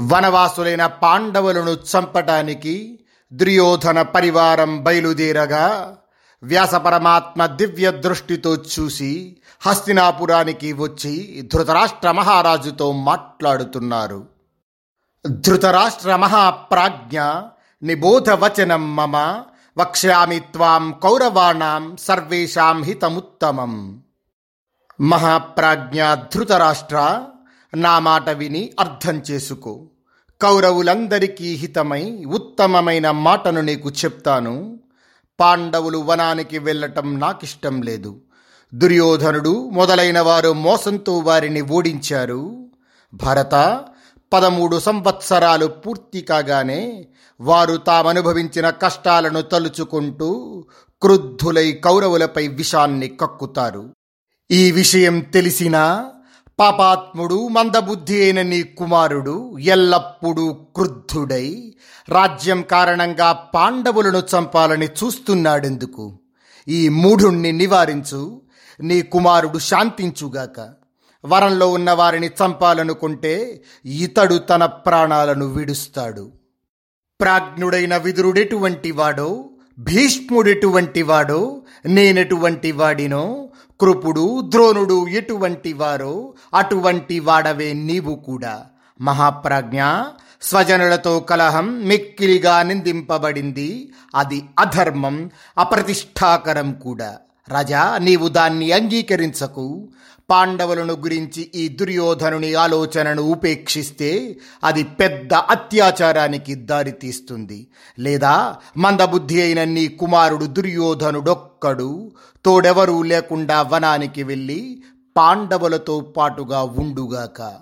వనవాసులైన పాండవులను చంపటానికి దుర్యోధన పరివారం బయలుదేరగా వ్యాసపరమాత్మ దివ్య దృష్టితో చూసి హస్తినాపురానికి వచ్చి ధృతరాష్ట్ర మహారాజుతో మాట్లాడుతున్నారు. ధృతరాష్ట్ర మహాప్రాజ్ఞ నిబోధవచనం మమ వక్ష్యామి త్వాం కౌరవాణం సర్వేషాం హితముత్తమం. మహాప్రాజ్ఞ ధృతరాష్ట్ర నా మాట విని అర్థం చేసుకో. కౌరవులందరికీ హితమై ఉత్తమమైన మాటను నీకు చెప్తాను. పాండవులు వనానికి వెళ్ళటం నాకిష్టం లేదు. దుర్యోధనుడు మొదలైన వారు మోసంతో వారిని ఓడించారు. భరత పదమూడు సంవత్సరాలు పూర్తి కాగానే వారు తామనుభవించిన కష్టాలను తలుచుకుంటూ క్రుద్ధులై కౌరవులపై విషాన్ని కక్కుతారు. ఈ విషయం తెలిసినా పాపాత్ముడు మందబుద్ధి అయిన నీ కుమారుడు ఎల్లప్పుడూ క్రుద్ధుడై రాజ్యం కారణంగా పాండవులను చంపాలని చూస్తున్నాడెందుకు? ఈ మూఢుణ్ణి నివారించు నీ కుమారుడు శాంతించుగాక. వరంలో ఉన్న వారిని చంపాలనుకుంటే ఇతడు తన ప్రాణాలను విడుస్తాడు. ప్రాజ్ఞుడైన విదురుడెటువంటి వాడో భీష్ముడెటువంటి వాడో నేనెటువంటి వాడినో కృపుడు ద్రోణుడు ఎటువంటి వారో అటువంటి వాడవే నీవు కూడా. మహాప్రజ్ఞ స్వజనులతో కలహం మిక్కిలిగా నిందింపబడింది. అది అధర్మం అప్రతిష్టాకరం కూడా. రాజా నీవు దాన్ని అంగీకరించకు. పాండవులను గురించి ఈ దుర్యోధనుని ఆలోచనను ఉపేక్షిస్తే అది పెద్ద అత్యాచారానికి దారితీస్తుంది. లేదా మందబుద్ధి అయిన నీ కుమారుడు దుర్యోధనుడొక్కడు తోడెవరూ లేకుండా వనానికి వెళ్ళి పాండవులతో పాటుగా ఉండుగాక.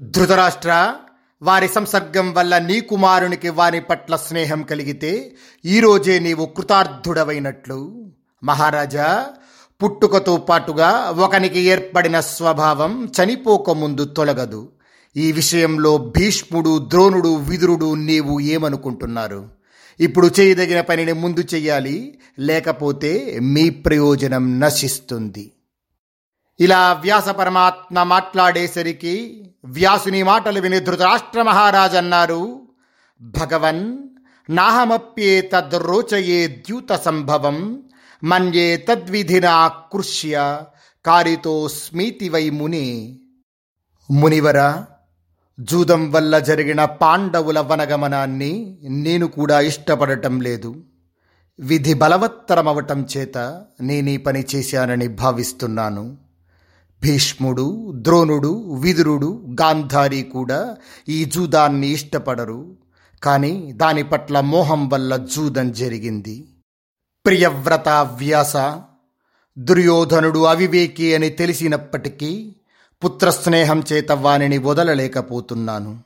ధృతరాష్ట్ర వారి సంసర్గం వల్ల నీ కుమారునికి వారి పట్ల స్నేహం కలిగితే ఈరోజే నీవు కృతార్థుడవైనట్లు. మహారాజా పుట్టుకతో పాటుగా ఒకనికి ఏర్పడిన స్వభావం చనిపోకముందు తొలగదు. ఈ విషయంలో భీష్ముడు ద్రోణుడు విదురుడు నీవు ఏమనుకుంటున్నారు? ఇప్పుడు చేయదగిన పనిని ముందు చెయ్యాలి లేకపోతే మీ ప్రయోజనం నశిస్తుంది. ఇలా వ్యాస పరమాత్మ మాట్లాడేసరికి వ్యాసుని మాటలు విని ధృతరాష్ట్ర మహారాజ్ అన్నారు భగవన్ నాహమప్యే తద్రోచయే ద్యూత సంభవం మన్యే తద్విధినా కృష్య కారితో స్మీతి వై ముని. మునివర జూదం వల్ల జరిగిన పాండవుల వనగమనాన్ని నేను కూడా ఇష్టపడటం లేదు. విధి బలవత్తరమవటం చేత నేనీ పని చేశానని భావిస్తున్నాను. భీష్ముడు ద్రోణుడు విదురుడు గాంధారి కూడా ఈ జూదాన్ని ఇష్టపడరు. కానీ దాని పట్ల మోహం వల్ల జూదం జరిగింది. ప్రియవ్రత వ్యాస దుర్యోధనుడు అవివేకి అని తెలిసినప్పటికీ పుత్రస్నేహం చేత వానిని వదలలేకపోతున్నాను.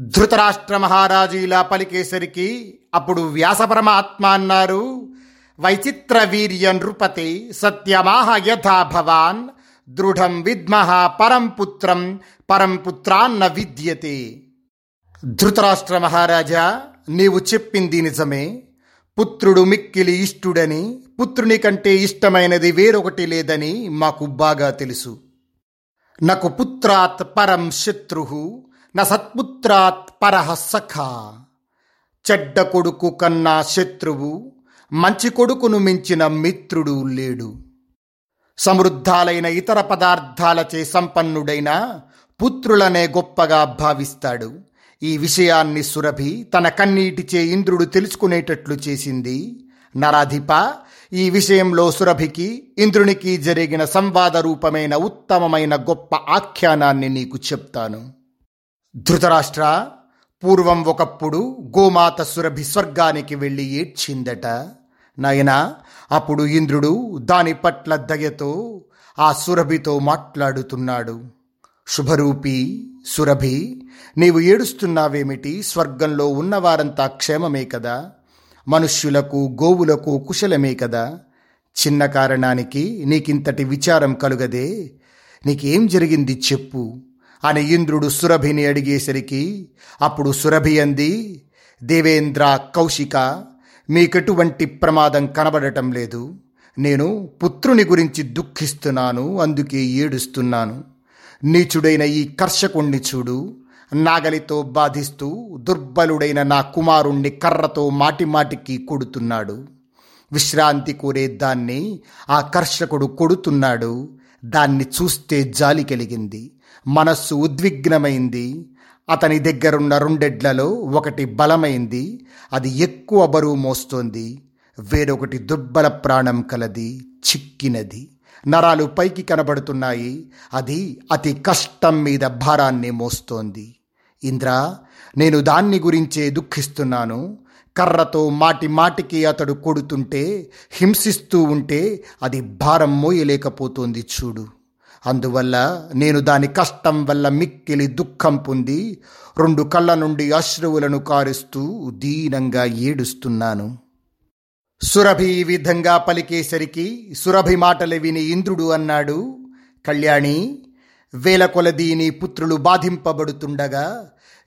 ధృతరాష్ట్ర మహారాజు ఇలా పలికేసరికి అప్పుడు వ్యాసపరమాత్మ అన్నారు వైచిత్ర వీర్య నృపతి సత్యమాహ యథా భవాన్ దృఢం విద్మహ పరం పుత్రం పరం పుత్రాన్న విద్యతే. ధృతరాష్ట్ర మహారాజా నీవు చెప్పింది నిజమే. పుత్రుడు మిక్కిలి ఇష్టుడని పుత్రుని కంటే ఇష్టమైనది వేరొకటి లేదని మాకు బాగా తెలుసు. నకు పుత్రాత్ పరం శత్రు న సత్పుత్రాత్ పరహ సఖా. చెడ్డ కొడుకు కన్నా శత్రువు మంచి కొడుకును మించిన మిత్రుడు లేడు. సమృద్ధాలైన ఇతర పదార్థాలచే సంపన్నుడైన పుత్రులనే గొప్పగా భావిస్తాడు. ఈ విషయాన్ని సురభి తన కన్నీటిచే ఇంద్రుడు తెలుసుకునేటట్లు చేసింది. నరాధిప ఈ విషయంలో సురభికి ఇంద్రునికి జరిగిన సంవాద రూపమైన ఉత్తమమైన గొప్ప ఆఖ్యానాన్ని నీకు చెప్తాను. ధృతరాష్ట్ర పూర్వం ఒకప్పుడు గోమాత సురభి స్వర్గానికి వెళ్ళి ఏడ్చిందట. నాయనా అప్పుడు ఇంద్రుడు దాని పట్ల దయతో ఆ సురభితో మాట్లాడుతున్నాడు. శుభరూపి సురభి నీవు ఏడుస్తున్నావేమిటి? స్వర్గంలో ఉన్నవారంతా క్షేమమే కదా? మనుష్యులకు గోవులకు కుశలమే కదా? చిన్న కారణానికి నీకింతటి విచారం కలుగదే. నీకేం జరిగింది చెప్పు అని ఇంద్రుడు సురభిని అడిగేసరికి అప్పుడు సురభి అంది దేవేంద్ర కౌశిక మీకెటువంటి ప్రమాదం కనబడటం లేదు. నేను పుత్రుని గురించి దుఃఖిస్తున్నాను అందుకే ఏడుస్తున్నాను. నీచుడైన ఈ కర్షకుణ్ణి చూడు. నాగలితో బాధిస్తూ దుర్బలుడైన నా కుమారుణ్ణి కర్రతో మాటిమాటికి కొడుతున్నాడు. విశ్రాంతి కోరే దాన్ని ఆ కర్షకుడు కొడుతున్నాడు. దాన్ని చూస్తే జాలి కలిగింది. మనస్సు ఉద్విగ్నమైంది. అతని దగ్గరున్న రెండెడ్లలో ఒకటి బలమైంది. అది ఎక్కువ బరువు మోస్తోంది. వేరొకటి దుర్బల ప్రాణం కలది చిక్కినది. నరాలు పైకి కనబడుతున్నాయి. అది అతి కష్టం మీద భారాన్ని మోస్తోంది. ఇంద్ర నేను దాన్ని గురించే దుఃఖిస్తున్నాను. కర్రతో మాటి మాటికి అతడు కొడుతుంటే హింసిస్తూ ఉంటే అది భారం మోయలేకపోతోంది చూడు. అందువల్ల నేను దాని కష్టం వల్ల మిక్కిలి దుఃఖం పొంది రెండు కళ్ళ నుండి అశ్రువులను కారుస్తూ దీనంగా ఏడుస్తున్నాను. సురభి ఈ విధంగా పలికేసరికి సురభి మాటలు విని ఇంద్రుడు అన్నాడు కళ్యాణి వేల కొలది నీ పుత్రులు బాధింపబడుతుండగా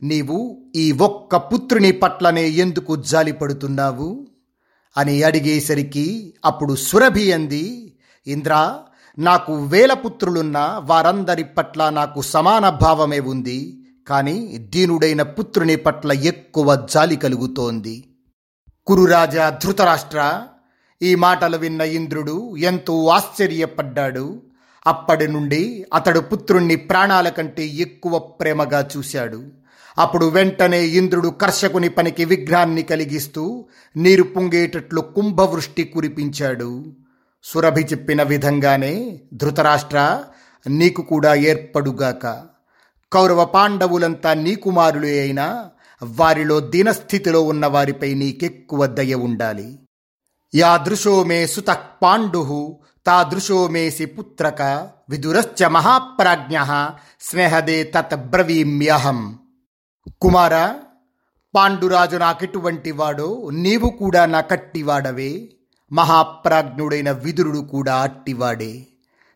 నీవు ఈ ఒక్క పుత్రుని పట్లనే ఎందుకు జాలిపడుతున్నావు అని అడిగేసరికి అప్పుడు సురభి అంది ఇంద్ర నాకు వేల పుత్రులున్నా వారందరి పట్ల నాకు సమాన భావమే ఉంది కానీ దీనుడైన పుత్రుని పట్ల ఎక్కువ జాలి కలుగుతోంది. కురురాజా ధృతరాష్ట్ర ఈ మాటలు విన్న ఇంద్రుడు ఎంతో ఆశ్చర్యపడ్డాడు. అప్పటి నుండి అతడు పుత్రుణ్ణి ప్రాణాల కంటే ఎక్కువ ప్రేమగా చూశాడు. అప్పుడు వెంటనే ఇంద్రుడు కర్షకుని పనికి విఘ్నాన్ని కలిగిస్తూ నీరు పొంగేటట్లు కుంభవృష్టి కురిపించాడు. సురభి చెప్పిన విధంగానే ధృతరాష్ట్ర నీకు కూడా ఏర్పడుగాక. కౌరవ పాండవులంతా నీ కుమారులే అయినా వారిలో దీనస్థితిలో ఉన్నవారిపై నీకెక్కువ దయ ఉండాలి. యాదృశో మే సుత పాండు తాదృశో మేసి పుత్రక విదురశ్చ మహాప్రాజ్ఞ స్నేహదే తత్ బ్రవీమ్యహం. కుమార పాండురాజు నాకెటువంటి వాడో నీవు కూడా నా కట్టివాడవే. మహాప్రాజ్ఞుడైన విదురుడు కూడా అట్టివాడే.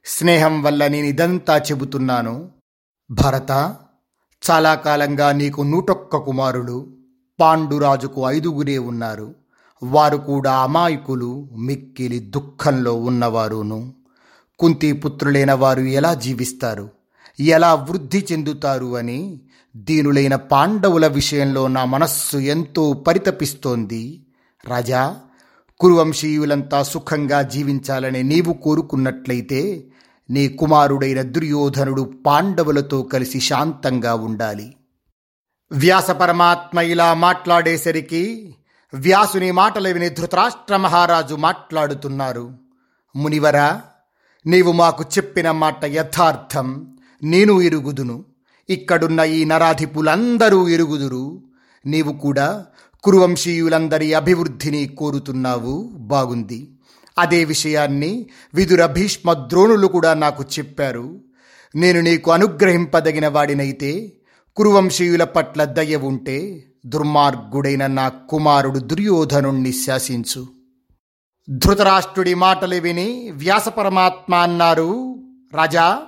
స్నేహం వల్ల నేను ఇదంతా చెబుతున్నాను. భరత చాలా కాలంగా నీకు నూటొక్క కుమారులు పాండురాజుకు ఐదుగురే ఉన్నారు. వారు కూడా అమాయకులు మిక్కిలి దుఃఖంలో ఉన్నవారును. కుంతిపుత్రులైన వారు ఎలా జీవిస్తారు? ఎలా వృద్ధి చెందుతారు అని దీనులైన పాండవుల విషయంలో నా మనస్సు ఎంతో పరితపిస్తోంది. రాజా కురువంశీయులంతా సుఖంగా జీవించాలని నీవు కోరుకున్నట్లయితే నీ కుమారుడైన దుర్యోధనుడు పాండవులతో కలిసి శాంతంగా ఉండాలి. వ్యాస పరమాత్మ ఇలా మాట్లాడేసరికి వ్యాసుని మాటలు విని ధృతరాష్ట్ర మహారాజు మాట్లాడుతున్నారు. మునివరా నీవు మాకు చెప్పిన మాట యథార్థం. నేను ఇరుగుదును ఇక్కడున్న ఈ నరాధిపులందరూ ఇరుగుదురు నీవు కూడా కురువంశీయులందరి అభివృద్ధిని కోరుతున్నావు. బాగుంది. అదే విషయాన్ని విదుర భీష్మ ద్రోణులు కూడా నాకు చెప్పారు. నేను నీకు అనుగ్రహింపదగిన వాడినైతే కురువంశీయుల పట్ల దయ ఉంటే దుర్మార్గుడైన నా కుమారుడు దుర్యోధనుణ్ణి శాసించు. ధృతరాష్ట్రుడి మాటలు విని వ్యాసపరమాత్మ అన్నారు రాజా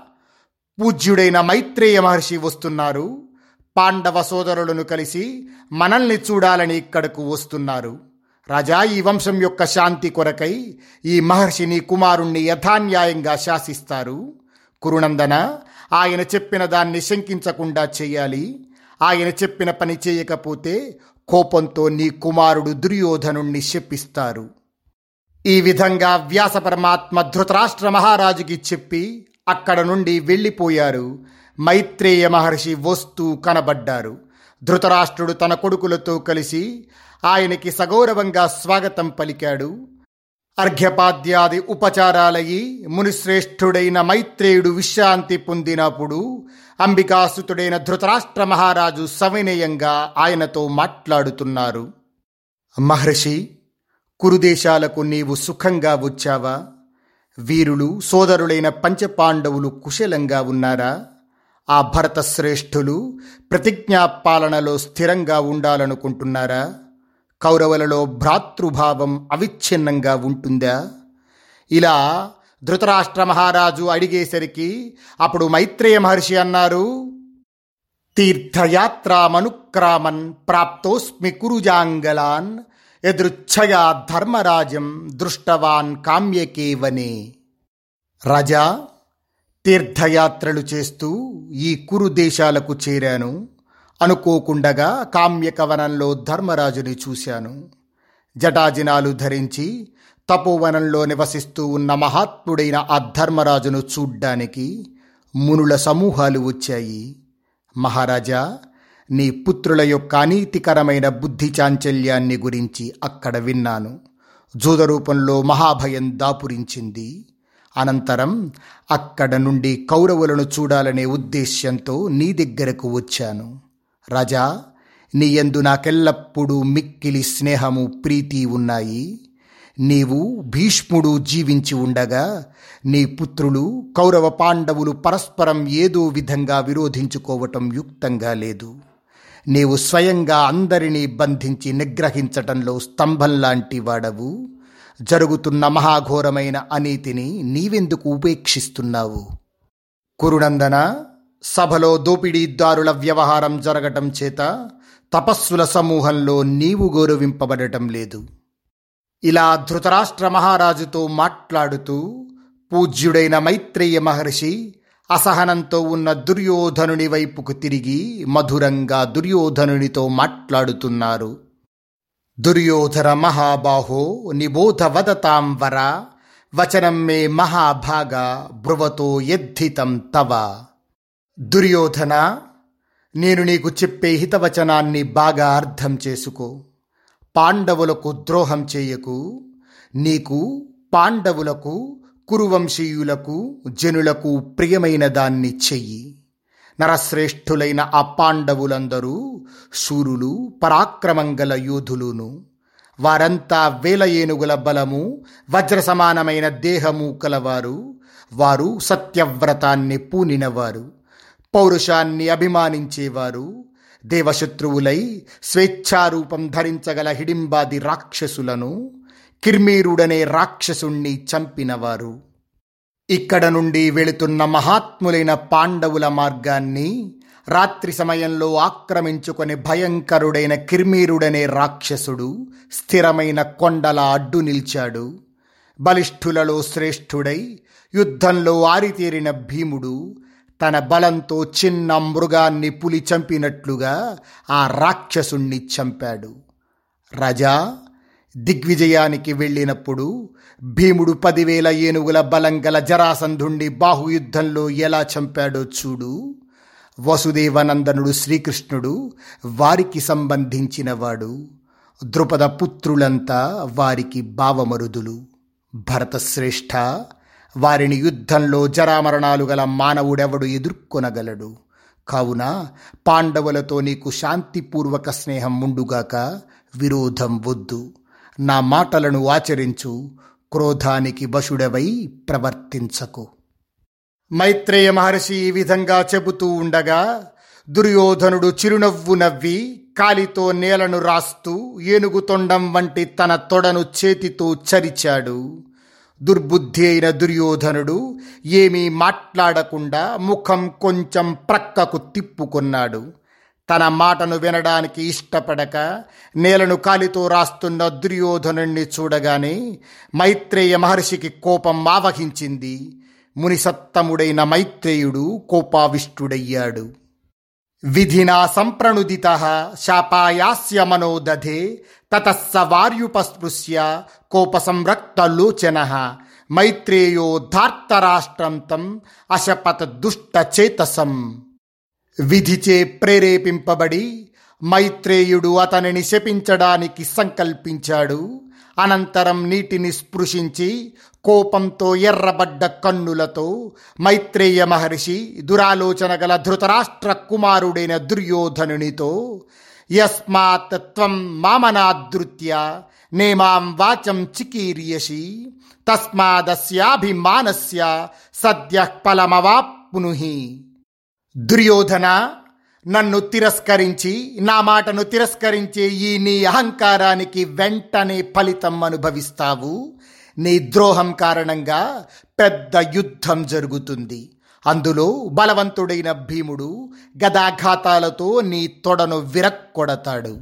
పూజ్యుడైన మైత్రేయ మహర్షి వస్తున్నారు. పాండవ సోదరులను కలిసి మనల్ని చూడాలని ఇక్కడకు వస్తున్నారు. రాజా ఈ వంశం యొక్క శాంతి కొరకై ఈ మహర్షిని కుమారుణ్ణి యథాన్యాయంగా శాసిస్తారు. కురునందన ఆయన చెప్పిన దాన్ని శంకించకుండా చేయాలి. ఆయన చెప్పిన పని చేయకపోతే కోపంతో నీ కుమారుడు దుర్యోధనుణ్ణి శపిస్తారు. ఈ విధంగా వ్యాస పరమాత్మ ధృతరాష్ట్ర మహారాజుకి చెప్పి అక్కడ నుండి వెళ్ళిపోయారు. మైత్రేయ మహర్షి వస్తూ కనబడ్డారు. ధృతరాష్ట్రుడు తన కొడుకులతో కలిసి ఆయనకి సగౌరవంగా స్వాగతం పలికాడు. అర్ఘ్యపాద్యాది ఉపచారాలయి మునిశ్రేష్ఠుడైన మైత్రేయుడు విశ్రాంతి పొందినప్పుడు అంబికాసుతుడైన ధృతరాష్ట్ర మహారాజు సవినయంగా ఆయనతో మాట్లాడుతున్నారు. మహర్షి కురుదేశాలకు నీవు సుఖంగా వచ్చావా? వీరులు సోదరులైన పంచపాండవులు కుశలంగా ఉన్నారా? ఆ భరతశ్రేష్ఠులు ప్రతిజ్ఞాపాలనలో స్థిరంగా ఉండాలనుకుంటున్నారా? కౌరవులలో భ్రాతృభావం అవిచ్ఛిన్నంగా ఉంటుందా? ఇలా ధృతరాష్ట్ర మహారాజు అడిగేసరికి అప్పుడు మైత్రేయ మహర్షి అన్నారు తీర్థయాత్రామనుక్రామన్ ప్రాప్తోస్మి కురుజాంగలాన్ ఎదృచ్ఛయా ధర్మరాజం దృష్టవాన్ కామ్యకేవనే. రాజా తీర్థయాత్రలు చేస్తూ ఈ కురు దేశాలకు చేరాను. అనుకోకుండగా కామ్యకవనంలో ధర్మరాజుని చూశాను. జటాజినాలు ధరించి తపోవనంలో నివసిస్తూ ఉన్న మహాత్ముడైన ఆ ధర్మరాజును చూడ్డానికి మునుల సమూహాలు వచ్చాయి. మహారాజా నీ పుత్రుల యొక్క అనీతికరమైన బుద్ధి చాంచల్యాన్ని గురించి అక్కడ విన్నాను. జూదరూపంలో మహాభయం దాపురించింది. అనంతరం అక్కడ నుండి కౌరవులను చూడాలనే ఉద్దేశ్యంతో నీ దగ్గరకు వచ్చాను. రాజా నీయందు నాకెల్లప్పుడూ మిక్కిలి స్నేహము ప్రీతి ఉన్నాయి. నీవు భీష్ముడు జీవించి ఉండగా నీ పుత్రులు కౌరవ పాండవులు పరస్పరం ఏదో విధంగా విరోధించుకోవటం యుక్తంగా లేదు. నీవు స్వయంగా అందరినీ బంధించి నిగ్రహించటంలో స్తంభం లాంటి వాడవు. జరుగుతున్న మహాఘోరమైన అనీతిని నీవెందుకు ఉపేక్షిస్తున్నావు? కురునందన సభలో దోపిడీదారుల వ్యవహారం జరగటం చేత తపస్సుల సమూహంలో నీవు గౌరవింపబడటం లేదు. ఇలా ధృతరాష్ట్ర మహారాజుతో మాట్లాడుతూ పూజ్యుడైన మైత్రేయ మహర్షి అసహనంతో ఉన్న దుర్యోధనుని వైపుకు తిరిగి మధురంగా దుర్యోధనునితో మాట్లాడుతున్నారు. దుర్యోధన మహాబాహో నిబోధ వదతాం వర వచనం మే మహాభాగ బ్రువతో యద్ధితం తవ. దుర్యోధన నేను నీకు చెప్పే హితవచనాన్ని బాగా అర్థం చేసుకో. పాండవులకు ద్రోహం చేయకు. నీకు పాండవులకు కురువంశీయులకు జనులకు ప్రియమైన దాన్ని చెయ్యి. నరశ్రేష్ఠులైన ఆ పాండవులందరూ శూరులు పరాక్రమంగల యోధులును. వారంతా వేల ఏనుగుల బలము వజ్ర సమానమైన దేహము కలవారు. వారు సత్యవ్రతాన్ని పూనినవారు. పౌరుషాన్ని అభిమానించేవారు. దేవశత్రువులై స్వేచ్ఛారూపం ధరించగల హిడింబాది రాక్షసులను కిర్మీరుడనే రాక్షసుణ్ణి చంపినవారు. ఇక్కడ నుండి వెళుతున్న మహాత్ములైన పాండవుల మార్గాన్ని రాత్రి సమయంలో ఆక్రమించుకొని భయంకరుడైన కిర్మీరుడనే రాక్షసుడు స్థిరమైన కొండల అడ్డు నిల్చాడు. బలిష్ఠులలో శ్రేష్ఠుడై యుద్ధంలో ఆరితేరిన భీముడు తన బలంతో చిన్న మృగాన్ని పులి చంపినట్లుగా ఆ రాక్షసుణ్ణి చంపాడు. రజా దిగ్విజయానికి వెళ్ళినప్పుడు భీముడు పదివేల ఏనుగుల బలం గల జరాసంధుణ్ణి బాహుయుద్ధంలో ఎలా చంపాడో చూడు. వసుదేవనందనుడు శ్రీకృష్ణుడు వారికి సంబంధించినవాడు. ద్రుపద పుత్రులంతా వారికి భావమరుదులు భరతశ్రేష్ఠ వారిని యుద్ధంలో జరామరణాలు గల మానవుడెవడు ఎదుర్కొనగలడు? కావున పాండవులతో నీకు శాంతిపూర్వక స్నేహం ముండుగాక విరోధం వద్దు. నా మాటలను ఆచరించు. క్రోధానికి వశుడవై ప్రవర్తించకు. మైత్రేయ మహర్షి ఈ విధంగా చెబుతూ ఉండగా దుర్యోధనుడు చిరునవ్వు నవ్వి కాలితో నేలను రాస్తూ ఏనుగు తొండం వంటి తన తొడను చేతితో చరిచాడు. దుర్బుద్ధి అయిన దుర్యోధనుడు ఏమీ మాట్లాడకుండా ముఖం కొంచెం ప్రక్కకు తిప్పుకున్నాడు. తన మాటను వినడానికి ఇష్టపడక నేలను కాలితో రాస్తున్న దుర్యోధనుణ్ణి చూడగానే మైత్రేయ మహర్షికి కోపం ఆవహించింది. మునిసత్తముడైన మైత్రేయుడు కోపావిష్టుడయ్యాడు. విధినా సంప్రణుదిత శాపాయాస్య మనోదధే తతస్స వార్యుపస్పృశ్య కోపసంరక్తలోచన. మైత్రేయోద్ధార్తరాష్ట్రం తం అశపత దుష్టచేతసం. విధిచే ప్రేరేపింపబడి మైత్రేయుడు అతనిని శపించడానికి సంకల్పించాడు. అనంతరం నీటిని స్పృశించి కోపంతో ఎర్రబడ్డ కన్నులతో మైత్రేయ మహర్షి దురాలోచన గల ధృతరాష్ట్ర కుమారుడైన దుర్యోధనునితో యస్మాత్ త్వం మామనాదృత్య నేమాం వాచం చికీర్యసి తస్మాదస్యాభిమానస్య సద్య ఫలమవాప్నుహి. దుర్యోధన నన్ను తిరస్కరించి నా మాటను తిరస్కరించే ఈ నీ అహంకారానికి వెంటనే ఫలితం అనుభవిస్తావు. నీ ద్రోహం కారణంగా పెద్ద యుద్ధం జరుగుతుంది. అందులో బలవంతుడైన భీముడు గదాఘాతాలతో నీ తొడను విరక్కొడతాడు.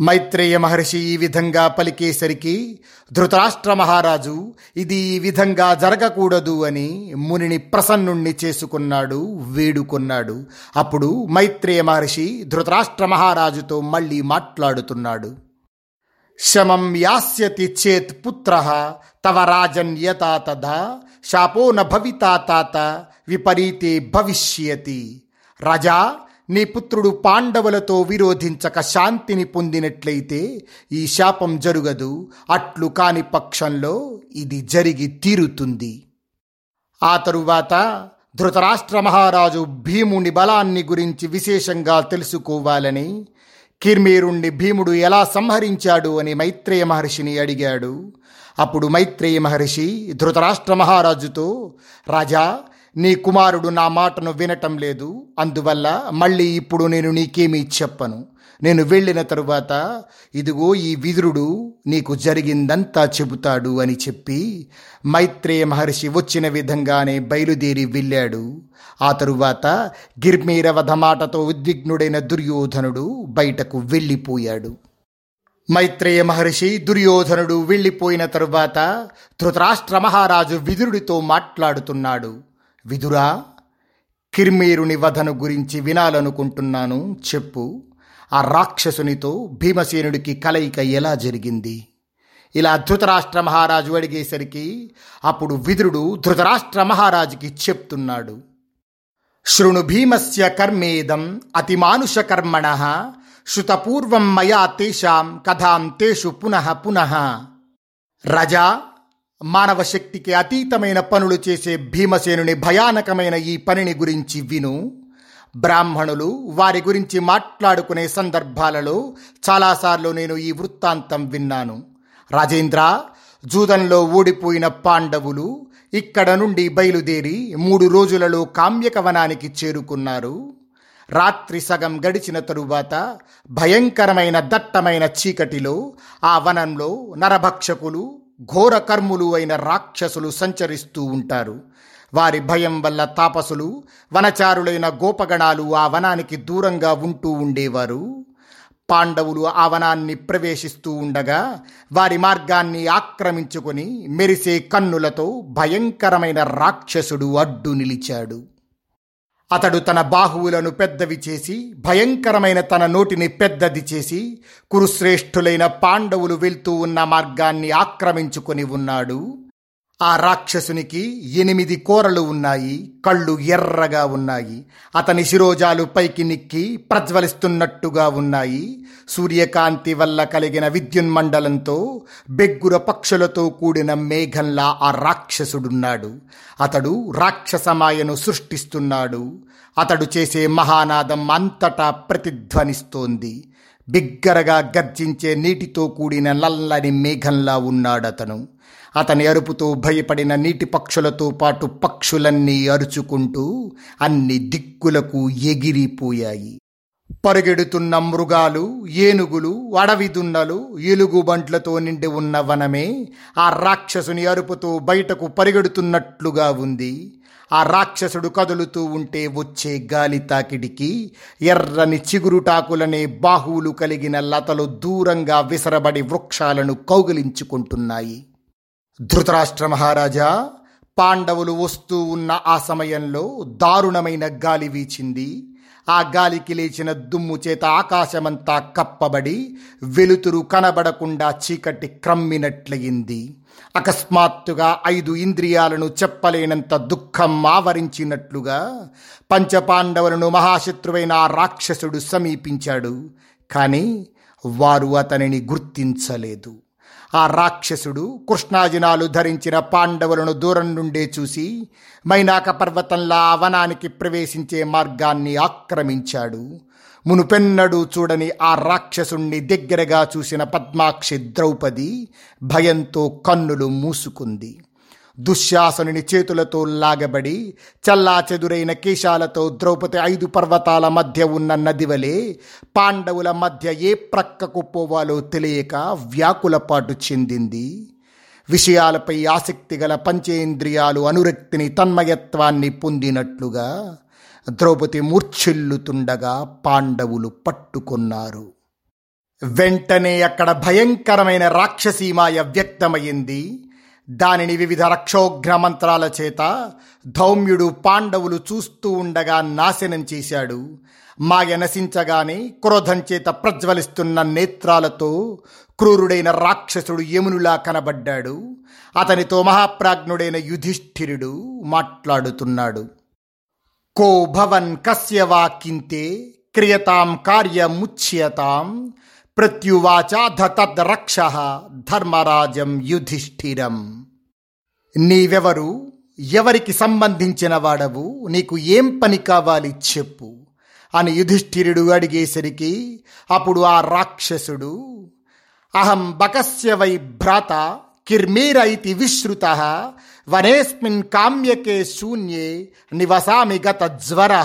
మైత్రేయ మహర్షి ఈ విధంగా పలికేసరికి ధృతరాష్ట్ర మహారాజు ఇది ఈ విధంగా జరగకూడదు అని మునిని ప్రసన్నుణ్ణి చేసుకున్నాడు వేడుకున్నాడు. అప్పుడు మైత్రేయ మహర్షి ధృతరాష్ట్ర మహారాజుతో మళ్ళీ మాట్లాడుతున్నాడు. శమం యాస్యతి చేత్ పుత్ర తవ రాజన్ తదా శాపో న భవితా తాత విపరీతే భవిష్యతి. రాజా నీ పుత్రుడు పాండవులతో విరోధించక శాంతిని పొందినట్లయితే ఈ శాపం జరుగదు అట్లు కాని పక్షంలో ఇది జరిగి తీరుతుంది. ఆ తరువాత ధృతరాష్ట్ర మహారాజు భీముని బలాన్ని గురించి విశేషంగా తెలుసుకోవాలని కిర్మీరుణ్ణి భీముడు ఎలా సంహరించాడు అని మైత్రేయ మహర్షిని అడిగాడు. అప్పుడు మైత్రేయ మహర్షి ధృతరాష్ట్ర మహారాజుతో రాజా నీ కుమారుడు నా మాటను వినటం లేదు. అందువల్ల మళ్ళీ ఇప్పుడు నేను నీకేమీ చెప్పను. నేను వెళ్ళిన తరువాత ఇదిగో ఈ విదురుడు నీకు జరిగిందంతా చెబుతాడు అని చెప్పి మైత్రేయ మహర్షి వచ్చిన విధంగానే బయలుదేరి వెళ్ళాడు. ఆ తరువాత గిర్మీరవధ మాటతో ఉద్విగ్నుడైన దుర్యోధనుడు బయటకు వెళ్ళిపోయాడు. మైత్రేయ మహర్షి దుర్యోధనుడు వెళ్ళిపోయిన తరువాత ధృతరాష్ట్ర మహారాజు విదురుడితో మాట్లాడుతున్నాడు. విదురా కిర్మీరుని వధను గురించి వినాలనుకుంటున్నాను చెప్పు. ఆ రాక్షసునితో భీమసేనుడికి కలయిక ఎలా జరిగింది? ఇలా ధృతరాష్ట్ర మహారాజు అడిగేసరికి అప్పుడు విదురుడు ధృతరాష్ట్ర మహారాజుకి చెప్తున్నాడు. శృణు భీమస్య కర్మేదం అతిమానుష కర్మణ శృతపూర్వం మయా తేషాం కథాం తేషు పునః పునః. రజా మానవ శక్తికి అతీతమైన పనులు చేసే భీమసేనుని భయానకమైన ఈ పనిని గురించి విను. బ్రాహ్మణులు వారి గురించి మాట్లాడుకునే సందర్భాలలో చాలాసార్లు నేను ఈ వృత్తాంతం విన్నాను. రాజేంద్ర జూదంలో ఓడిపోయిన పాండవులు ఇక్కడ నుండి బయలుదేరి మూడు రోజులలో కామ్యకవనానికి చేరుకున్నారు. రాత్రి సగం గడిచిన తరువాత భయంకరమైన దట్టమైన చీకటిలో ఆ వనంలో నరభక్షకులు ఘోర కర్ములు అయిన రాక్షసులు సంచరిస్తూ ఉంటారు. వారి భయం వల్ల తాపసులు వనచారులైన గోపగణాలు ఆ వనానికి దూరంగా ఉంటూ ఉండేవారు. పాండవులు ఆ వనాన్ని ప్రవేశిస్తూ ఉండగా వారి మార్గాన్ని ఆక్రమించుకొని మెరిసే కన్నులతో భయంకరమైన రాక్షసుడు అడ్డు నిలిచాడు. అతడు తన బాహువులను పెద్దవి చేసి భయంకరమైన తన నోటిని పెద్దది చేసి కురుశ్రేష్ఠులైన పాండవులు వెళ్తూ ఉన్న మార్గాన్ని ఆక్రమించుకొని ఉన్నాడు. ఆ రాక్షసునికి ఎనిమిది కోరలు ఉన్నాయి కళ్ళు ఎర్రగా ఉన్నాయి. అతని శిరోజాలు పైకి నిక్కి ప్రజ్వలిస్తున్నట్టుగా ఉన్నాయి. సూర్యకాంతి వల్ల కలిగిన విద్యున్మండలంతో బెగ్గుర పక్షులతో కూడిన మేఘంలా ఆ రాక్షసుడున్నాడు. అతడు రాక్షసమాయను సృష్టిస్తున్నాడు. అతడు చేసే మహానాదం అంతటా ప్రతిధ్వనిస్తోంది. బిగ్గరగా గర్జించే నీటితో కూడిన నల్లని మేఘంలా ఉన్నాడతను. అతని అరుపుతో భయపడిన నీటి పక్షులతో పాటు పక్షులన్నీ అరుచుకుంటూ అన్ని దిక్కులకు ఎగిరిపోయాయి. పరుగెడుతున్న మృగాలు ఏనుగులు అడవి దున్నలు ఎలుగుబంట్లతో నిండి ఉన్న వనమే ఆ రాక్షసుని అరుపుతో బయటకు పరిగెడుతున్నట్లుగా ఉంది. ఆ రాక్షసుడు కదులుతూ ఉంటే వచ్చే గాలి తాకిడికి ఎర్రని చిగురుటాకులనే బాహువులు కలిగిన లతలు దూరంగా విసరబడి వృక్షాలను కౌగిలించుకుంటున్నాయి. ధృతరాష్ట్ర మహారాజా పాండవులు వస్తూ ఉన్న ఆ సమయంలో దారుణమైన గాలి వీచింది. ఆ గాలికి లేచిన దుమ్ము చేత ఆకాశమంతా కప్పబడి వెలుతురు కనబడకుండా చీకటి క్రమ్మినట్లయింది. అకస్మాత్తుగా ఐదు ఇంద్రియాలను చెప్పలేనంత దుఃఖం ఆవరించినట్లుగా పంచపాండవులను మహాశత్రువైన ఆ రాక్షసుడు సమీపించాడు. కానీ వారు అతనిని గుర్తించలేదు. ఆ రాక్షసుడు కృష్ణాజునాలు ధరించిన పాండవులను దూరం నుండే చూసి మైనాక పర్వతంలా వనానికి ప్రవేశించే మార్గాన్ని ఆక్రమించాడు. మునుపెన్నడూ చూడని ఆ రాక్షసుణ్ణి దగ్గరగా చూసిన పద్మాక్షి ద్రౌపది భయంతో కన్నులు మూసుకుంది. దుశ్శాసనుని చేతులతో లాగబడి చల్లా చెదురైన కేశాలతో ద్రౌపది ఐదు పర్వతాల మధ్య ఉన్న నదివలే పాండవుల మధ్య ఏ ప్రక్కకు పోవాలో తెలియక వ్యాకులపాటు చెందింది. విషయాలపై ఆసక్తి గల పంచేంద్రియాలు అనురక్తిని తన్మయత్వాన్ని పొందినట్లుగా ద్రౌపది మూర్ఛిల్లుతుండగా పాండవులు పట్టుకున్నారు. వెంటనే అక్కడ భయంకరమైన రాక్షసీమాయ వ్యక్తమైంది దానిని వివిధ రక్షోగ్ర మంత్రాల చేత ధౌమ్యుడు పాండవులు చూస్తూ ఉండగా నాశనం చేశాడు. మాయ నశించగానే క్రోధం చేత ప్రజ్వలిస్తున్న నేత్రాలతో క్రూరుడైన రాక్షసుడు యమునులా కనబడ్డాడు. అతనితో మహాప్రాజ్ఞుడైన యుధిష్ఠిరుడు మాట్లాడుతున్నాడు. కో భవన్ కస్య వా కింతే క్రియతాం కార్యముచ్యతాం ప్రత్యువాచ తద్ ధర్మరాజం యుధిష్ఠిరం. నీవెవరు? ఎవరికి సంబంధించిన వాడవు? నీకు ఏం పని కావాలి చెప్పు అని యుధిష్ఠిరుడు అడిగేసరికి అప్పుడు ఆ రాక్షసుడు అహం బకస్య వై భ్రాత కిర్మీరైతి విశ్రుత వనేస్మిన్ కామ్యకే శూన్యే నివసామి గత జ్వర.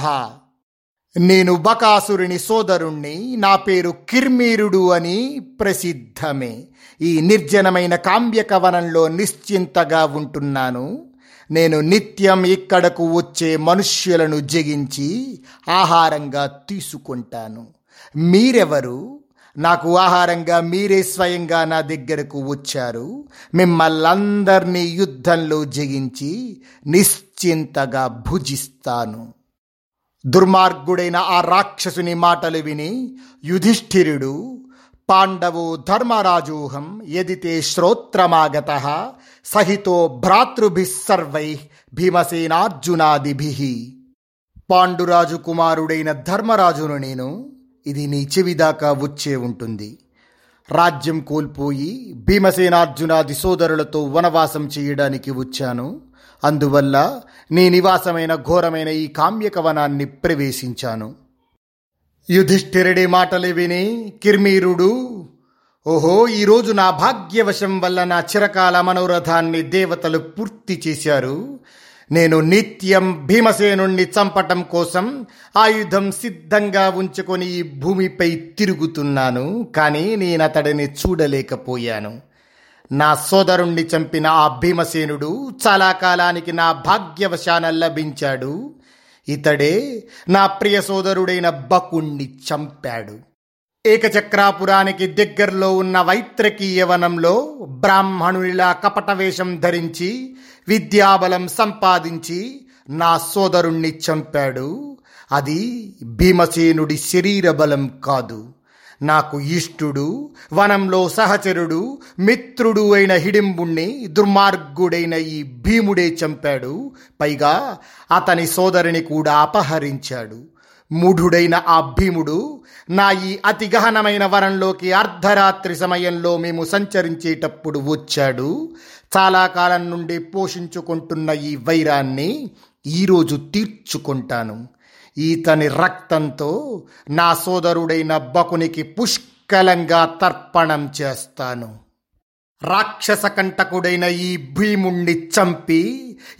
నేను బకాసురుని సోదరుణ్ణి నా పేరు కిర్మీరుడు అని ప్రసిద్ధమే. ఈ నిర్జనమైన కామ్యక వనంలో నిశ్చింతగా ఉంటున్నాను. నేను నిత్యం ఇక్కడకు వచ్చే మనుష్యులను జగించి ఆహారంగా తీసుకుంటాను. మీరెవరు? నాకు ఆహారంగా మీరే స్వయంగా నా దగ్గరకు వచ్చారు. మిమ్మల్ందరినీ యుద్ధంలో జగించి నిశ్చింతగా భుజిస్తాను. దుర్మార్గుడైన ఆ రాక్షసుని మాటలు విని యుధిష్ఠిరుడు పాండవో ధర్మరాజోహం ఎదితే శ్రోత్రమాగత సహితో భ్రాతృభిస్సర్వై భీమసేనార్జునాదిభి. పాండురాజు కుమారుడైన ధర్మరాజును నేను ఇది నీ చెవిదాకా వచ్చే ఉంటుంది. రాజ్యం కోల్పోయి భీమసేనార్జునాది సోదరులతో వనవాసం చేయడానికి వచ్చాను. అందువల్ల నీ నివాసమైన ఘోరమైన ఈ కామ్యకవనాన్ని ప్రవేశించాను. యుధిష్ఠిరుడి మాటలు విని కిర్మీరుడు ఓహో ఈరోజు నా భాగ్యవశం వల్ల నా చిరకాల మనోరథాన్ని దేవతలు పూర్తి చేశారు. నేను నిత్యం భీమసేనుణ్ణి చంపటం కోసం ఆయుధం సిద్ధంగా ఉంచుకొని ఈ భూమిపై తిరుగుతున్నాను కానీ నేను అతడిని చూడలేకపోయాను. నా సోదరుణ్ణి చంపిన ఆ భీమసేనుడు చాలా కాలానికి నా భాగ్యవశాన లభించాడు. ఇతడే నా ప్రియ సోదరుడైన బకుణ్ణి చంపాడు. ఏకచక్రాపురానికి దగ్గరలో ఉన్న వైత్రకీయవనంలో బ్రాహ్మణునిలా కపట వేషం ధరించి విద్యాబలం సంపాదించి నా సోదరుణ్ణి చంపాడు. అది భీమసేనుడి శరీర బలం కాదు. నాకు ఇష్టుడు వనంలో సహచరుడు మిత్రుడు అయిన హిడింబుణ్ణి దుర్మార్గుడైన ఈ భీముడే చంపాడు. పైగా అతని సోదరిని కూడా అపహరించాడు. మూఢుడైన ఆ భీముడు నా ఈ అతి గహనమైన వనంలోకి అర్ధరాత్రి సమయంలో మేము సంచరించేటప్పుడు వచ్చాడు. చాలా కాలం నుండి పోషించుకుంటున్న ఈ వైరాన్ని ఈరోజు తీర్చుకుంటాను. ఈతని రక్తంతో నా సోదరుడైన బకునికి పుష్కలంగా తర్పణం చేస్తాను. రాక్షస కంటకుడైన ఈ భీముణ్ణి చంపి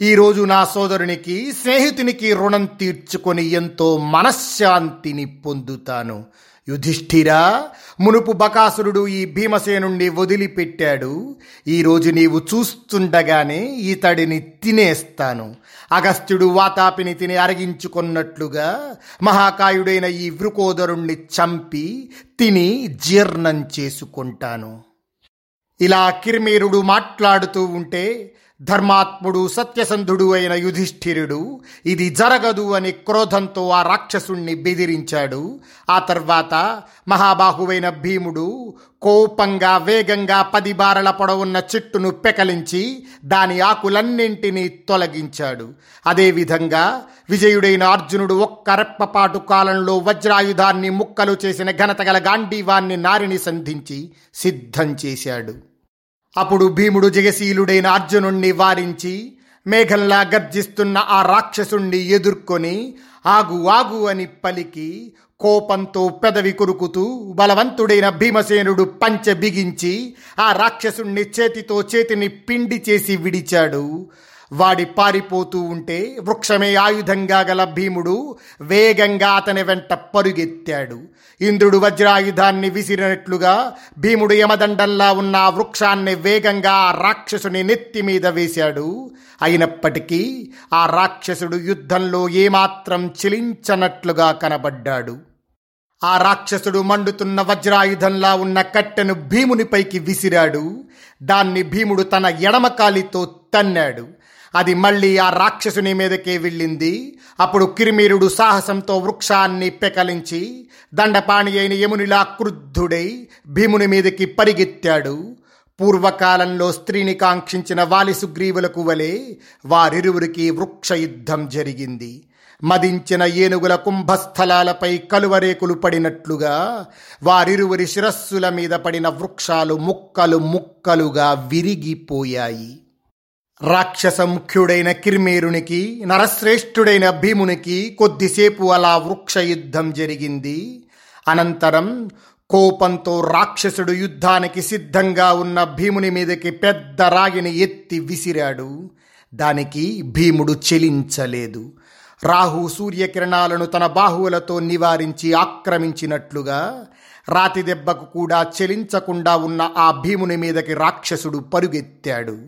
ఈరోజు నా సోదరునికి స్నేహితునికి రుణం తీర్చుకొని ఎంతో మనశ్శాంతిని పొందుతాను. యుధిష్ఠిరా మునుపు బకాసురుడు ఈ భీమసేనుణ్ణి వదిలిపెట్టాడు. ఈరోజు నీవు చూస్తుండగానే ఇతడిని తినేస్తాను. అగస్త్యుడు వాతాపిని తిని అరగించుకున్నట్లుగా మహాకాయుడైన ఈ వృకోదరుణ్ణి చంపి తిని జీర్ణం చేసుకుంటాను. ఇలా కిర్మీరుడు మాట్లాడుతూ ఉంటే ధర్మాత్ముడు సత్యసంధుడు అయిన యుధిష్ఠిరుడు. ఇది జరగదు అని క్రోధంతో ఆ రాక్షసుణ్ణి బెదిరించాడు. ఆ తర్వాత మహాబాహువైన భీముడు కోపంగా వేగంగా పది బారల పొడవున్న చెట్టును పెకలించి దాని ఆకులన్నింటినీ తొలగించాడు. అదేవిధంగా విజయుడైన అర్జునుడు ఒక్క రెప్పపాటు కాలంలో వజ్రాయుధాన్ని ముక్కలు చేసిన ఘనత గల గాంధీవాన్ని నారిని సంధించి సిద్ధం చేశాడు. అప్పుడు భీముడు జగశీలుడైన అర్జునుణ్ణి వారించి మేఘంలా గర్జిస్తున్న ఆ రాక్షసుణ్ణి ఎదుర్కొని ఆగు ఆగు అని పలికి కోపంతో పెదవి కొరుకుతూ బలవంతుడైన భీమసేనుడు పంచె బిగించి ఆ రాక్షసుణ్ణి చేతితో చేతిని పిండి చేసి విడిచాడు. వాడి పారిపోతూ ఉంటే వృక్షమే ఆయుధంగా గల భీముడు వేగంగా అతని వెంట పరుగెత్తాడు. ఇంద్రుడు వజ్రాయుధాన్ని విసిరినట్లుగా భీముడు యమదండంలా ఉన్న ఆ వృక్షాన్ని వేగంగా ఆ రాక్షసుని నెత్తి మీద వేశాడు. అయినప్పటికీ ఆ రాక్షసుడు యుద్ధంలో ఏమాత్రం చెలించనట్లుగా కనబడ్డాడు. ఆ రాక్షసుడు మండుతున్న వజ్రాయుధంలా ఉన్న కట్టెను భీమునిపైకి విసిరాడు. దాన్ని భీముడు తన ఎడమకాలితో తన్నాడు. అది మళ్ళీ ఆ రాక్షసుని మీదకే వెళ్ళింది. అప్పుడు కిరిమీరుడు సాహసంతో వృక్షాన్ని పెకలించి దండపాణి అయిన యమునిలా క్రుద్ధుడై భీముని మీదకి పరిగెత్తాడు. పూర్వకాలంలో స్త్రీని కాంక్షించిన వాలి సుగ్రీవులకు వలె వారిరువురికి వృక్ష యుద్ధం జరిగింది. మదించిన ఏనుగుల కుంభస్థలాలపై కలువరేకులు పడినట్లుగా వారిరువురి శిరస్సుల మీద పడిన వృక్షాలు ముక్కలు ముక్కలుగా విరిగిపోయాయి. రాక్షస ముఖ్యుడైన కిర్మేరునికి నరశ్రేష్ఠుడైన భీమునికి కొద్దిసేపు అలా వృక్ష యుద్ధం జరిగింది. అనంతరం కోపంతో రాక్షసుడు యుద్ధానికి సిద్ధంగా ఉన్న భీముని మీదకి పెద్ద రాగిని ఎత్తి విసిరాడు. దానికి భీముడు చెలించలేదు. రాహు సూర్యకిరణాలను తన బాహువులతో నివారించి ఆక్రమించినట్లుగా రాతి దెబ్బకు కూడా చెలించకుండా ఉన్న ఆ భీముని మీదకి రాక్షసుడు పరుగెత్తాడు.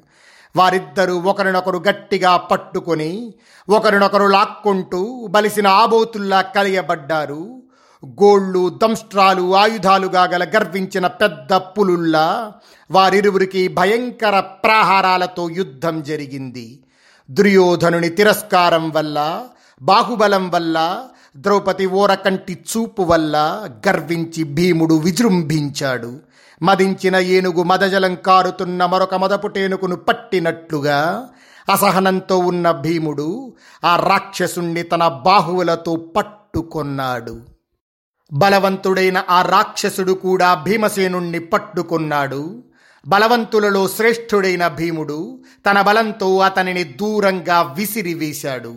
వారిద్దరూ ఒకరినొకరు గట్టిగా పట్టుకొని ఒకరినొకరు లాక్కుంటూ బలిసిన ఆబోతుల్లా కలియబడ్డారు. గోళ్ళు దంష్ట్రాలు ఆయుధాలుగా గల గర్వించిన పెద్ద పులుల్లా వారిరువురికి భయంకర ప్రాహారాలతో యుద్ధం జరిగింది. దుర్యోధనుని తిరస్కారం వల్ల బాహుబలం వల్ల ద్రౌపది ఓరకంటి చూపు వల్ల గర్వించి భీముడు విజృంభించాడు. మదించిన ఏనుగు మదజలం కారుతున్న మరొక మదపుటేనుగును పట్టినట్లుగా అసహనంతో ఉన్న భీముడు ఆ రాక్షసుణ్ణి తన బాహువులతో పట్టుకొన్నాడు. బలవంతుడైన ఆ రాక్షసుడు కూడా భీమసేనుణ్ణి పట్టుకొన్నాడు. బలవంతులలో శ్రేష్ఠుడైన భీముడు తన బలంతో అతనిని దూరంగా విసిరివేశాడు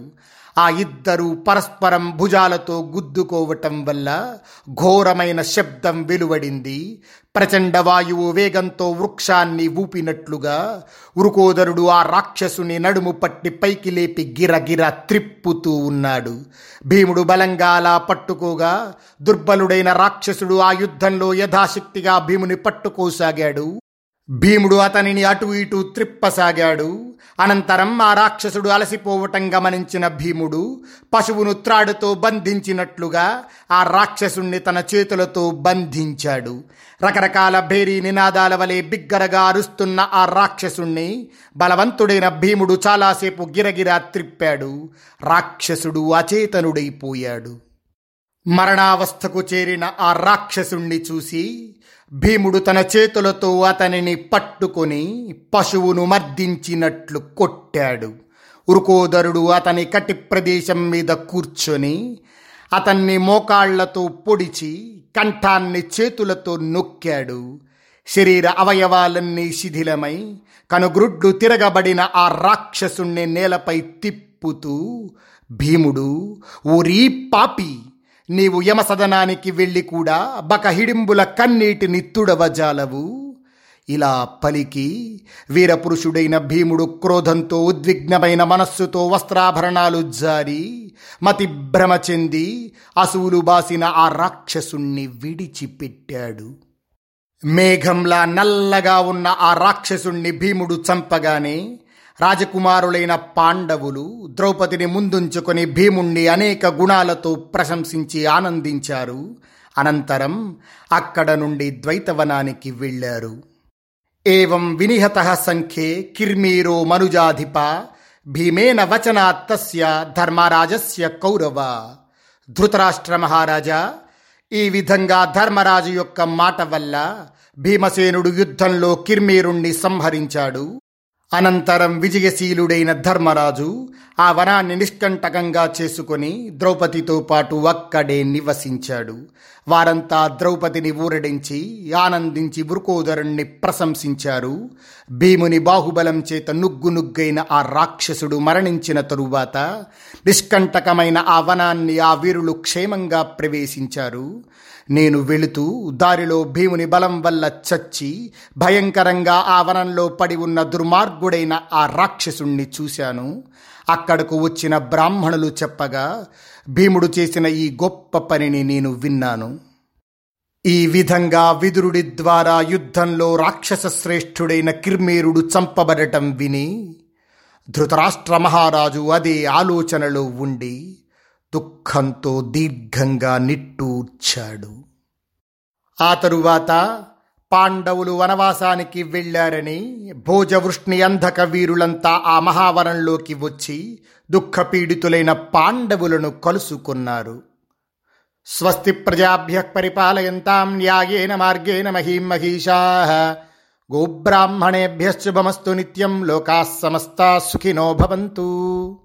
ఆ ఇద్దరూ పరస్పరం భుజాలతో గుద్దుకోవటం వల్ల ఘోరమైన శబ్దం వెలువడింది. ప్రచండ వాయువు వేగంతో వృక్షాన్ని ఊపినట్లుగా ఉరుకోదరుడు ఆ రాక్షసుని నడుము పట్టి పైకి లేపి గిరగిర త్రిప్పుతూ ఉన్నాడు. భీముడు బలంగా అలా పట్టుకోగా దుర్బలుడైన రాక్షసుడు ఆ యుద్ధంలో యథాశక్తిగా భీముని పట్టుకోసాగాడు. భీముడు అతనిని అటు ఇటు త్రిప్పసాగాడు. అనంతరం ఆ రాక్షసుడు అలసిపోవటం గమనించిన భీముడు పశువును త్రాడుతో బంధించినట్లుగా ఆ రాక్షసుణ్ణి తన చేతులతో బంధించాడు. రకరకాల భేరీ నినాదాల వలె బిగ్గరగా అరుస్తున్న ఆ రాక్షసుణ్ణి బలవంతుడైన భీముడు చాలాసేపు గిరగిరా త్రిప్పాడు. రాక్షసుడు అచేతనుడైపోయాడు. మరణావస్థకు చేరిన ఆ రాక్షసుణ్ణి చూసి భీముడు తన చేతులతో అతనిని పట్టుకొని పశువును మర్దించినట్లు కొట్టాడు. ఉరుకోదరుడు అతని కటి ప్రదేశం మీద కూర్చొని అతన్ని మోకాళ్ళతో పొడిచి కంఠాన్ని చేతులతో నొక్కాడు. శరీర అవయవాలన్నీ శిథిలమై కనుగ్రుడ్లు తిరగబడిన ఆ రాక్షసుణ్ణి నేలపై తిప్పుతూ భీముడు ఊరీ పాపి నీవు యమసదనానికి వెళ్ళి కూడా బకహిడింబుల కన్నీటిని తుడవజాలవు ఇలా పలికి వీరపురుషుడైన భీముడు క్రోధంతో ఉద్విగ్నమైన మనస్సుతో వస్త్రాభరణాలు జారి మతి భ్రమ చెంది అసువులు బాసిన ఆ రాక్షసుణ్ణి విడిచిపెట్టాడు. మేఘంలా నల్లగా ఉన్న ఆ రాక్షసుణ్ణి భీముడు చంపగానే రాజకుమారులైన పాండవులు ద్రౌపదిని ముందుంచుకొని భీముణ్ణి అనేక గుణాలతో ప్రశంసించి ఆనందించారు. అనంతరం అక్కడ నుండి ద్వైతవనానికి వెళ్ళారు. ఏం వినిహత సంఖ్యే కిర్మీరో మనుజాధిప భీమేన వచనాత్ తస్య ధర్మరాజస్య కౌరవ. ధృతరాష్ట్ర మహారాజా ఈ విధంగా ధర్మరాజు యొక్క మాట వల్ల భీమసేనుడు యుద్ధంలో కిర్మీరుణ్ణి సంహరించాడు. అనంతరం విజయశీలుడైన ధర్మరాజు ఆ వనాన్ని నిష్కంటకంగా చేసుకొని ద్రౌపదితో పాటు అక్కడే నివసించాడు. వారంతా ద్రౌపదిని ఊరడించి ఆనందించి వృకోదరుణ్ణి ప్రశంసించారు. భీముని బాహుబలం చేత నుగ్గు నుగ్గైన ఆ రాక్షసుడు మరణించిన తరువాత నిష్కంటకమైన ఆ వనాన్ని ఆ వీరులు క్షేమంగా ప్రవేశించారు. నేను వెళుతూ దారిలో భీముని బలం వల్ల చచ్చి భయంకరంగా ఆ వనంలో పడి ఉన్న దుర్మార్గుడైన ఆ రాక్షసుణ్ణి చూశాను. అక్కడకు వచ్చిన బ్రాహ్మణులు చెప్పగా భీముడు చేసిన ఈ గొప్ప పనిని నేను విన్నాను. ఈ విధంగా విదురుడి ద్వారా యుద్ధంలో రాక్షస శ్రేష్ఠుడైన కిర్మేరుడు చంపబడటం విని ధృతరాష్ట్ర మహారాజు అదే ఆలోచనలో ఉండి దుఃఖంతో దీర్ఘంగా నిట్టూర్చాడు. ఆ తరువాత పాండవులు వనవాసానికి వెళ్ళారని భోజవృష్ణి అంధక వీరులంతా ఆ మహావనంలోకి వచ్చి దుఃఖపీడితులైన పాండవులను కలుసుకున్నారు. స్వస్తి ప్రజాభ్య పరిపాలయంతాం న్యాయేన మార్గేణ మహీం మహిషా గోబ్రాహ్మణేభ్యశుభమస్తు నిత్యం లోకా సమస్తా సుఖినో భవంతు.